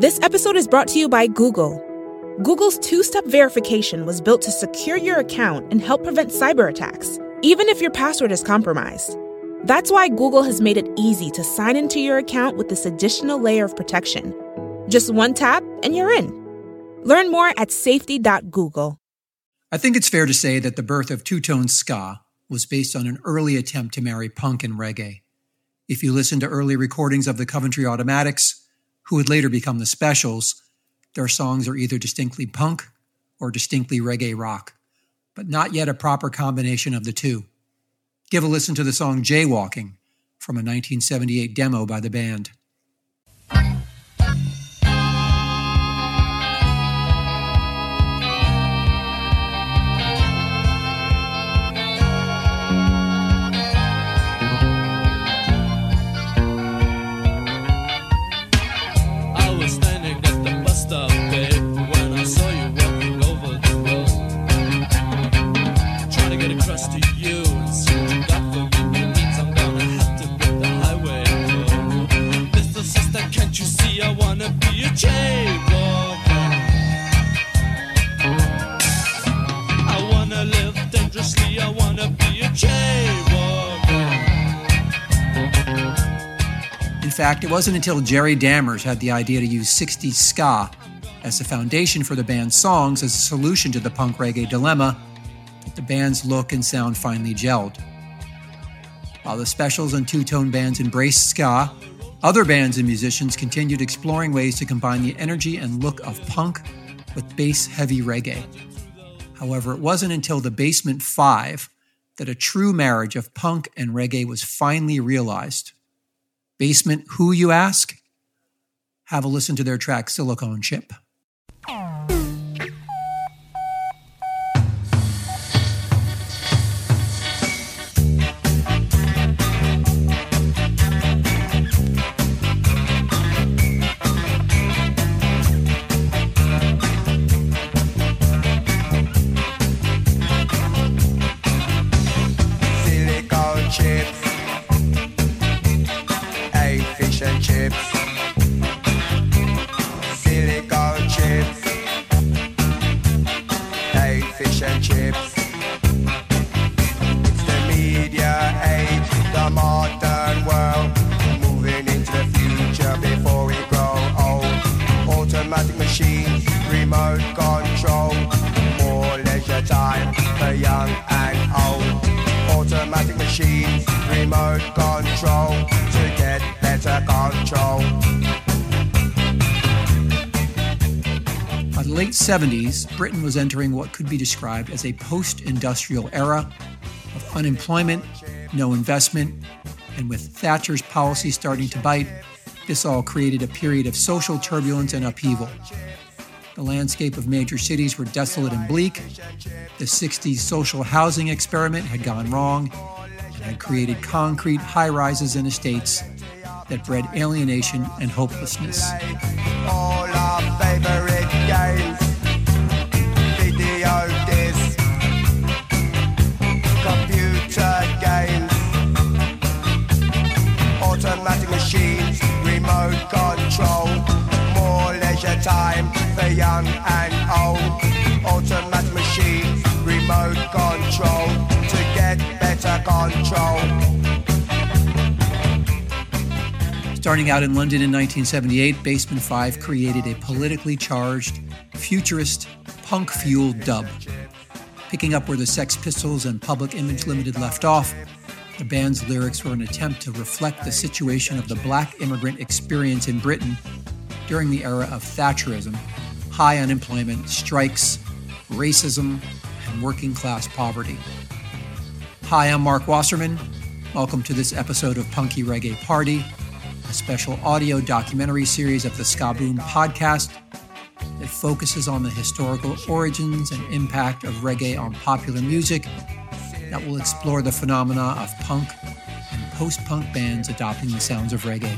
This episode is brought to you by Google. Google's two step verification was built to secure your account and help prevent cyber attacks, even if your password is compromised. That's why Google has made it easy to sign into your account with this additional layer of protection. Just one tap and you're in. Learn more at safety.google. I think it's fair to say that the birth of two tone ska was based on an early attempt to marry punk and reggae. If you listen to early recordings of the Coventry Automatics, who would later become the Specials, their songs are either distinctly punk or distinctly reggae rock, but not yet a proper combination of the two. Give a listen to the song Jaywalking from a 1978 demo by the band. Fact, it wasn't until Jerry Dammers had the idea to use 60s ska as the foundation for the band's songs as a solution to the punk reggae dilemma that the band's look and sound finally gelled. While the specials and two tone bands embraced ska, other bands and musicians continued exploring ways to combine the energy and look of punk with bass heavy reggae. However, it wasn't until the Basement Five that a true marriage of punk and reggae was finally realized. Basement Who, you ask? Have a listen to their track Silicon Chip. relationships. It's the media age, the modern world, moving into the future before we grow old. Automatic machines, remote control, more leisure time for young and old. Automatic machines, remote control, to get better control. Late 70s, Britain was entering what could be described as a post industrial era of unemployment, no investment, and with Thatcher's policy starting to bite, this all created a period of social turbulence and upheaval. The landscape of major cities were desolate and bleak. The 60s social housing experiment had gone wrong and had created concrete high rises and estates that bred alienation and hopelessness games, video discs, computer games, automatic machines, remote control, more leisure time for young and old. Automatic machines, remote control. To get better control. Starting out in London in 1978, Basement 5 created a politically charged, futurist, punk fueled dub. Picking up where the Sex Pistols and Public Image Limited left off, the band's lyrics were an attempt to reflect the situation of the black immigrant experience in Britain during the era of Thatcherism, high unemployment, strikes, racism, and working class poverty. Hi, I'm Marc Wasserman. Welcome to this episode of Punky Reggae Party a special audio documentary series of the Ska Boom podcast that focuses on the historical origins and impact of reggae on popular music that will explore the phenomena of punk and post punk bands adopting the sounds of reggae.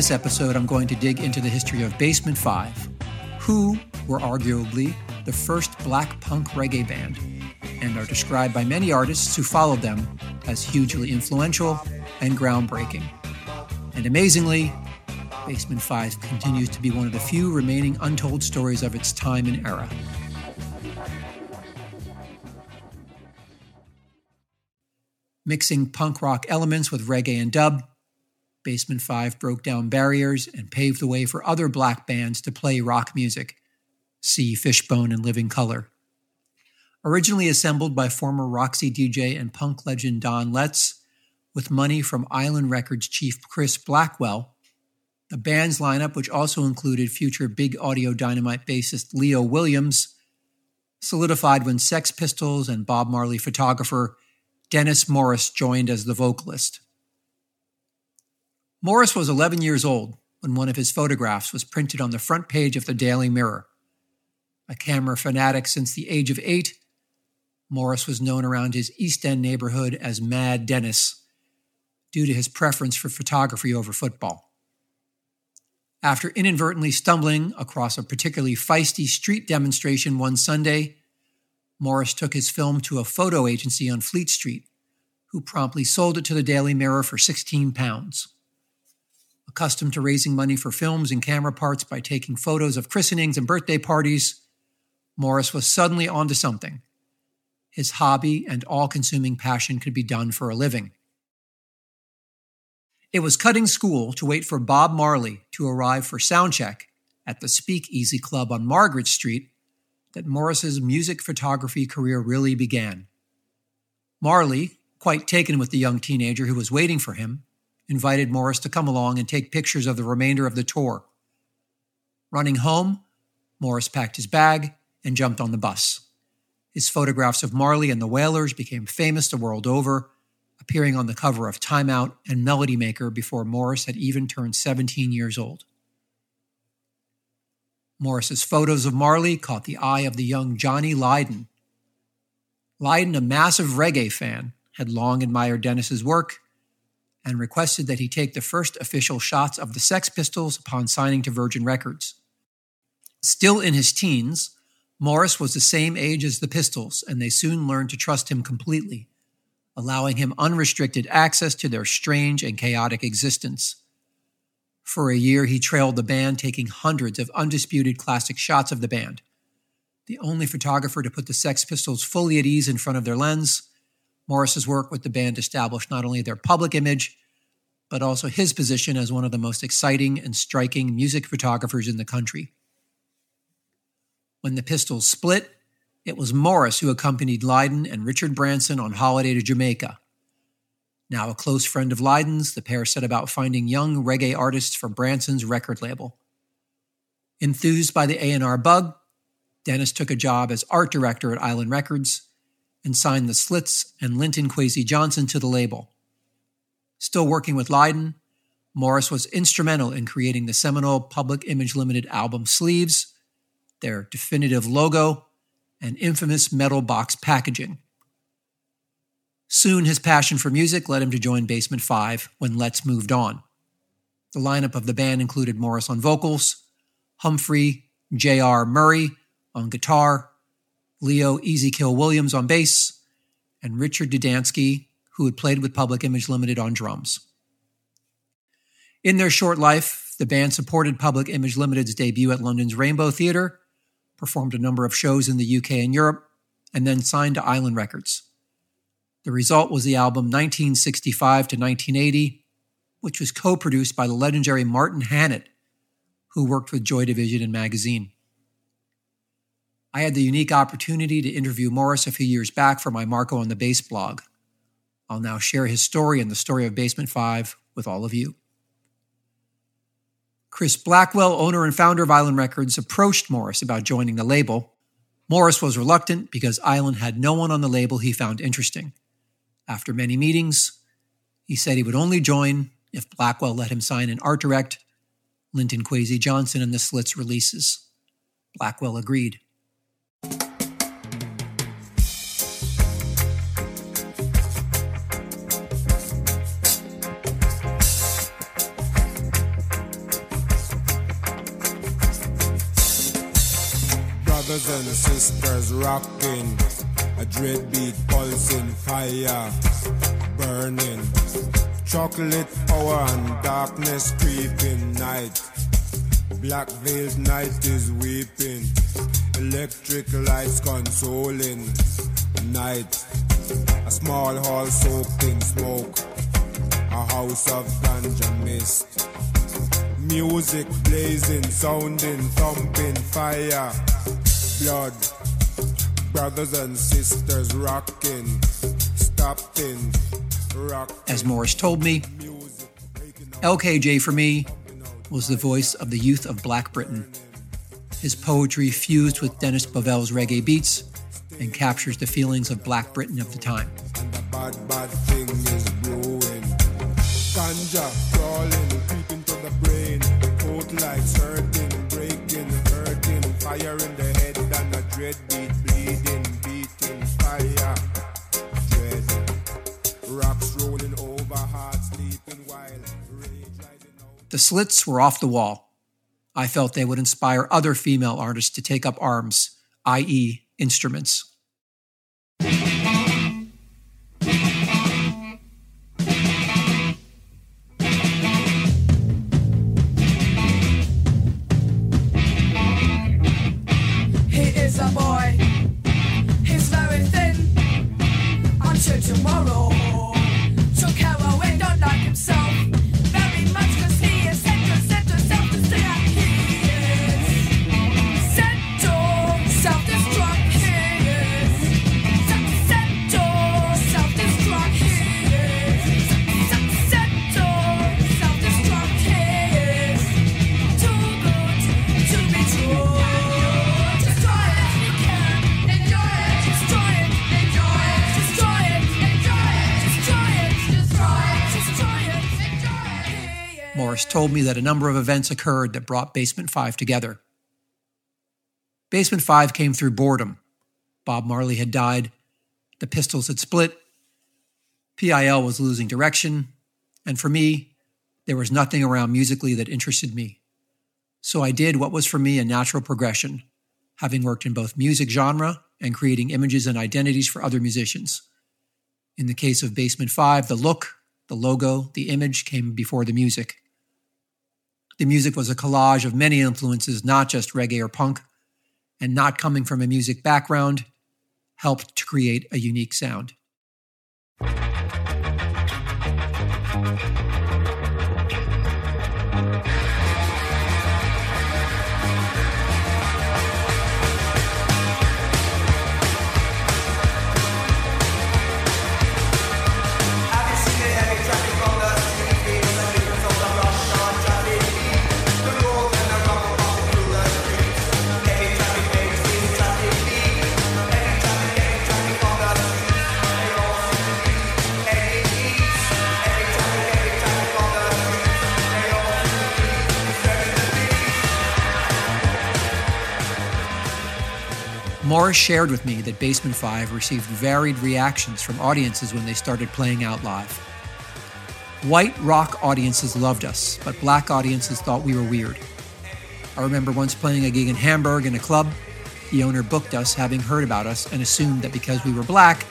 This episode, I'm going to dig into the history of Basement 5, who, were arguably the first black punk reggae band and are described by many artists who followed them as hugely influential and groundbreaking. And amazingly, Basement 5 continues to be one of the few remaining untold stories of its time and era. Mixing punk rock elements with reggae and dub, Basement 5 broke down barriers and paved the way for other black bands to play rock music. See Fishbone and Living Colour. Originally assembled by former Roxy DJ and punk legend Don Letts, with money from Island Records chief Chris Blackwell, the band's lineup, which also included future Big Audio Dynamite bassist Leo Williams, solidified when Sex Pistols and Bob Marley photographer Dennis Morris joined as the vocalist. Morris was 11 years old when one of his photographs was printed on the front page of the Daily Mirror. A camera fanatic since the age of eight, Morris was known around his East End neighborhood as Mad Dennis due to his preference for photography over football. After inadvertently stumbling across a particularly feisty street demonstration one Sunday, Morris took his film to a photo agency on Fleet Street, who promptly sold it to the Daily Mirror for 16 pounds. Accustomed to raising money for films and camera parts by taking photos of christenings and birthday parties, Morris was suddenly onto something. His hobby and all consuming passion could be done for a living. It was cutting school to wait for Bob Marley to arrive for soundcheck at the Speakeasy Club on Margaret Street that Morris's music photography career really began. Marley, quite taken with the young teenager who was waiting for him, invited Morris to come along and take pictures of the remainder of the tour. Running home, Morris packed his bag and jumped on the bus. His photographs of Marley and the Wailers became famous the world over, appearing on the cover of Time Out and Melody Maker before Morris had even turned 17 years old. Morris's photos of Marley caught the eye of the young Johnny Lydon. Lydon, a massive reggae fan, had long admired Dennis's work and requested that he take the first official shots of the Sex Pistols upon signing to Virgin Records. Still in his teens, Morris was the same age as the Pistols, and they soon learned to trust him completely, allowing him unrestricted access to their strange and chaotic existence. For a year, he trailed the band, taking hundreds of undisputed classic shots of the band. The only photographer to put the Sex Pistols fully at ease in front of their lens, Morris's work with the band established not only their public image, but also his position as one of the most exciting and striking music photographers in the country. When the Pistols split, it was Morris who accompanied Lydon and Richard Branson on holiday to Jamaica. Now a close friend of Lydon's, the pair set about finding young reggae artists for Branson's record label. Enthused by the A&R bug, Dennis took a job as art director at Island Records and signed the Slits and Linton Kwesi Johnson to the label. Still working with Lydon, Morris was instrumental in creating the seminal Public Image Limited album sleeves, their definitive logo, and infamous metal box packaging. Soon his passion for music led him to join Basement 5 when Letts moved on. The lineup of the band included Morris on vocals, Humphrey J.R. Murray on guitar, Leo Easy Kill Williams on bass, and Richard Dudanski, who had played with Public Image Limited on drums. In their short life, the band supported Public Image Limited's debut at London's Rainbow Theatre, performed a number of shows in the UK and Europe, and then signed to Island Records. The result was the album 1965 to 1980, which was co produced by the legendary Martin Hannett, who worked with Joy Division and Magazine. I had the unique opportunity to interview Morris a few years back for my Marco on the Bass blog. I'll now share his story and the story of Basement 5 with all of you. Chris Blackwell, owner and founder of Island Records, approached Morris about joining the label. Morris was reluctant because Island had no one on the label he found interesting. After many meetings, he said he would only join if Blackwell let him sign an art direct Linton Kwesi Johnson and the Slits releases. Blackwell agreed. Brothers and sisters rocking, a dread beat pulsing, fire burning. Chocolate power and darkness creeping night. Black veiled night is weeping. Electric lights consoling night. A small hall soaked in smoke. A house of ganja mist. Music blazing, sounding, thumping, fire, blood. Brothers and sisters rocking, stopping, rocking. As Morris told me, LKJ for me was the voice of the youth of Black Britain. His poetry fused with Dennis Bovell's reggae beats and captures the feelings of Black Britain of the time. The slits were off the wall. I felt they would inspire other female artists to take up arms, i.e., instruments. Told me that a number of events occurred that brought Basement 5 together. Basement 5 came through boredom. Bob Marley had died, the Pistols had split, PIL was losing direction, and for me, there was nothing around musically that interested me. So I did what was for me a natural progression, having worked in both music genre and creating images and identities for other musicians. In the case of Basement 5, the look, the logo, the image came before the music. The music was a collage of many influences, not just reggae or punk, and not coming from a music background helped to create a unique sound. Shared with me that Basement 5 received varied reactions from audiences when they started playing out live. White rock audiences loved us, but black audiences thought we were weird. I remember once playing a gig in Hamburg in a club. The owner booked us having heard about us and assumed that because we were black,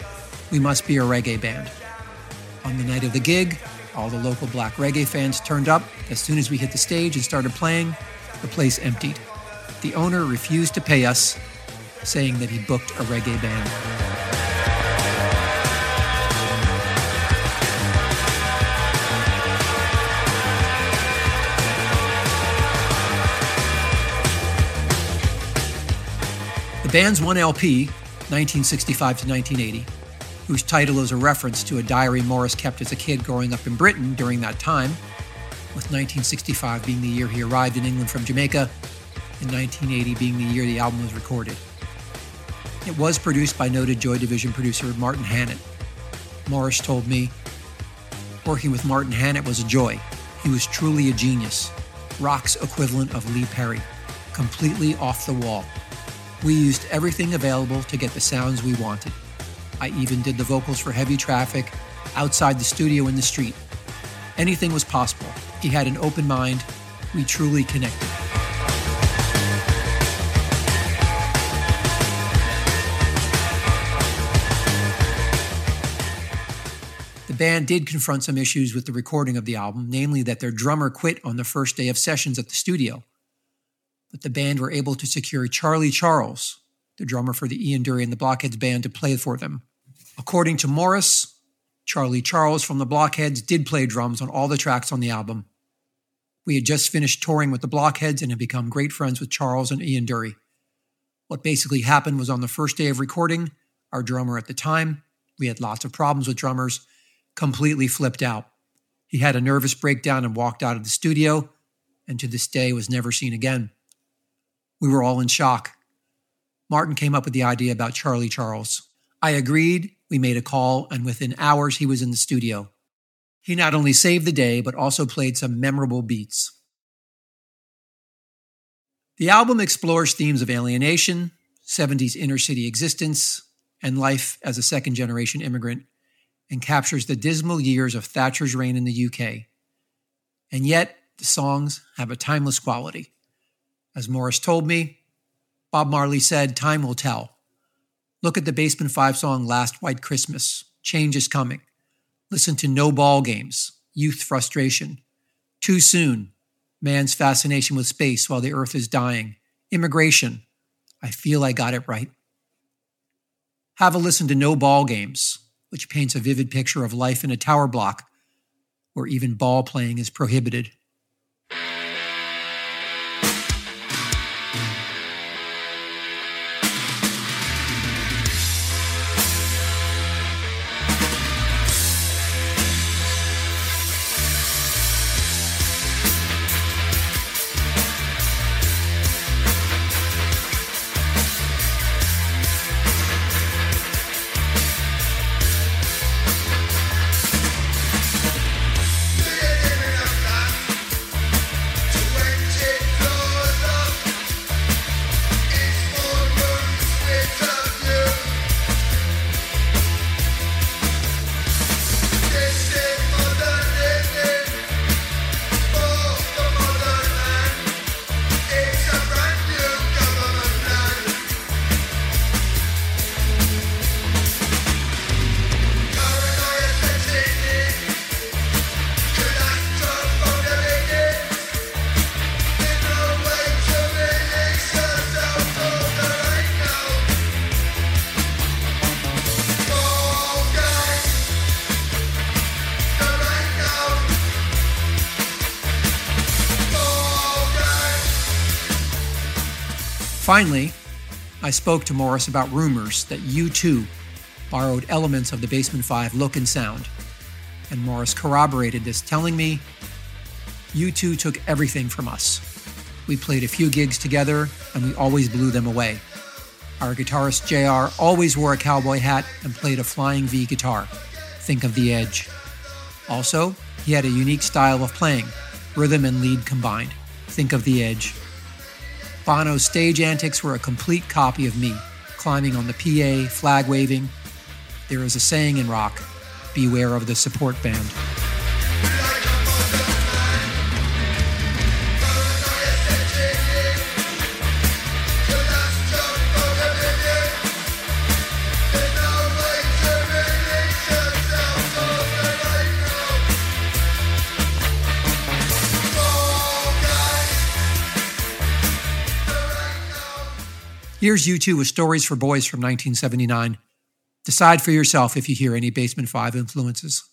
we must be a reggae band. On the night of the gig, all the local black reggae fans turned up. As soon as we hit the stage and started playing, the place emptied. The owner refused to pay us, saying that he booked a reggae band. The band's one LP, 1965 to 1980, whose title is a reference to a diary Morris kept as a kid growing up in Britain during that time, with 1965 being the year he arrived in England from Jamaica and 1980 being the year the album was recorded. It was produced by noted Joy Division producer Martin Hannett. Morris told me, working with Martin Hannett was a joy. He was truly a genius, rock's equivalent of Lee Perry, completely off the wall. We used everything available to get the sounds we wanted. I even did the vocals for Heavy Traffic outside the studio in the street. Anything was possible. He had an open mind. We truly connected. Band did confront some issues with the recording of the album, namely that their drummer quit on the first day of sessions at the studio. But the band were able to secure Charlie Charles, the drummer for the Ian Dury and the Blockheads band, to play for them. According to Morris, Charlie Charles from the Blockheads did play drums on all the tracks on the album. We had just finished touring with the Blockheads and had become great friends with Charles and Ian Dury. What basically happened was on the first day of recording, our drummer at the time, we had lots of problems with drummers, completely flipped out. He had a nervous breakdown and walked out of the studio, and to this day was never seen again. We were all in shock. Martin came up with the idea about Charlie Charles. I agreed, we made a call, and within hours he was in the studio. He not only saved the day, but also played some memorable beats. The album explores themes of alienation, 70s inner city existence, and life as a second generation immigrant, and captures the dismal years of Thatcher's reign in the UK. And yet, the songs have a timeless quality. As Morris told me, Bob Marley said, Time will tell. Look at the Basement 5 song Last White Christmas. Change is coming. Listen to No Ball Games, Youth Frustration. Too Soon, Man's Fascination with Space While the Earth is Dying. Immigration. I feel I got it right. Have a listen to No Ball Games, which paints a vivid picture of life in a tower block where even ball playing is prohibited. Finally, I spoke to Morris about rumors that U2 borrowed elements of the Basement 5 look and sound. And Morris corroborated this, telling me U2 took everything from us. We played a few gigs together and we always blew them away. Our guitarist JR always wore a cowboy hat and played a flying V guitar. Think of The Edge. Also, he had a unique style of playing, rhythm and lead combined. Think of The Edge. Bono's stage antics were a complete copy of me, climbing on the PA, flag waving. There is a saying in rock beware of the support band. Here's U2 with Stories for Boys from 1979. Decide for yourself if you hear any Basement 5 influences.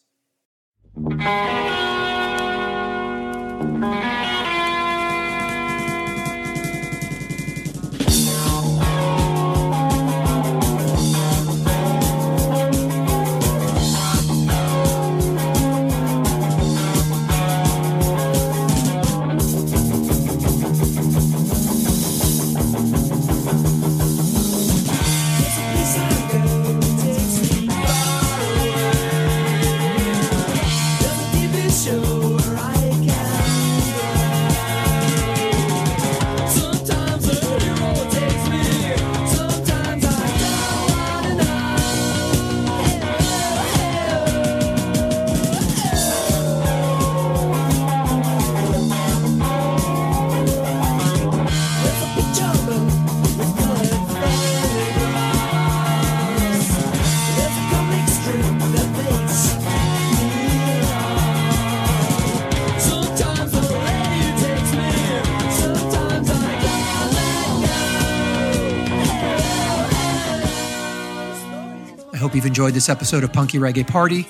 You've enjoyed this episode of Punky Reggae Party.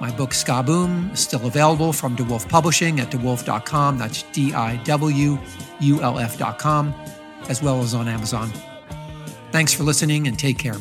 My book, Ska Boom, is still available from DiWulf Publishing at diwulf.com. That's D I W U L F.com, as well as on Amazon. Thanks for listening and take care.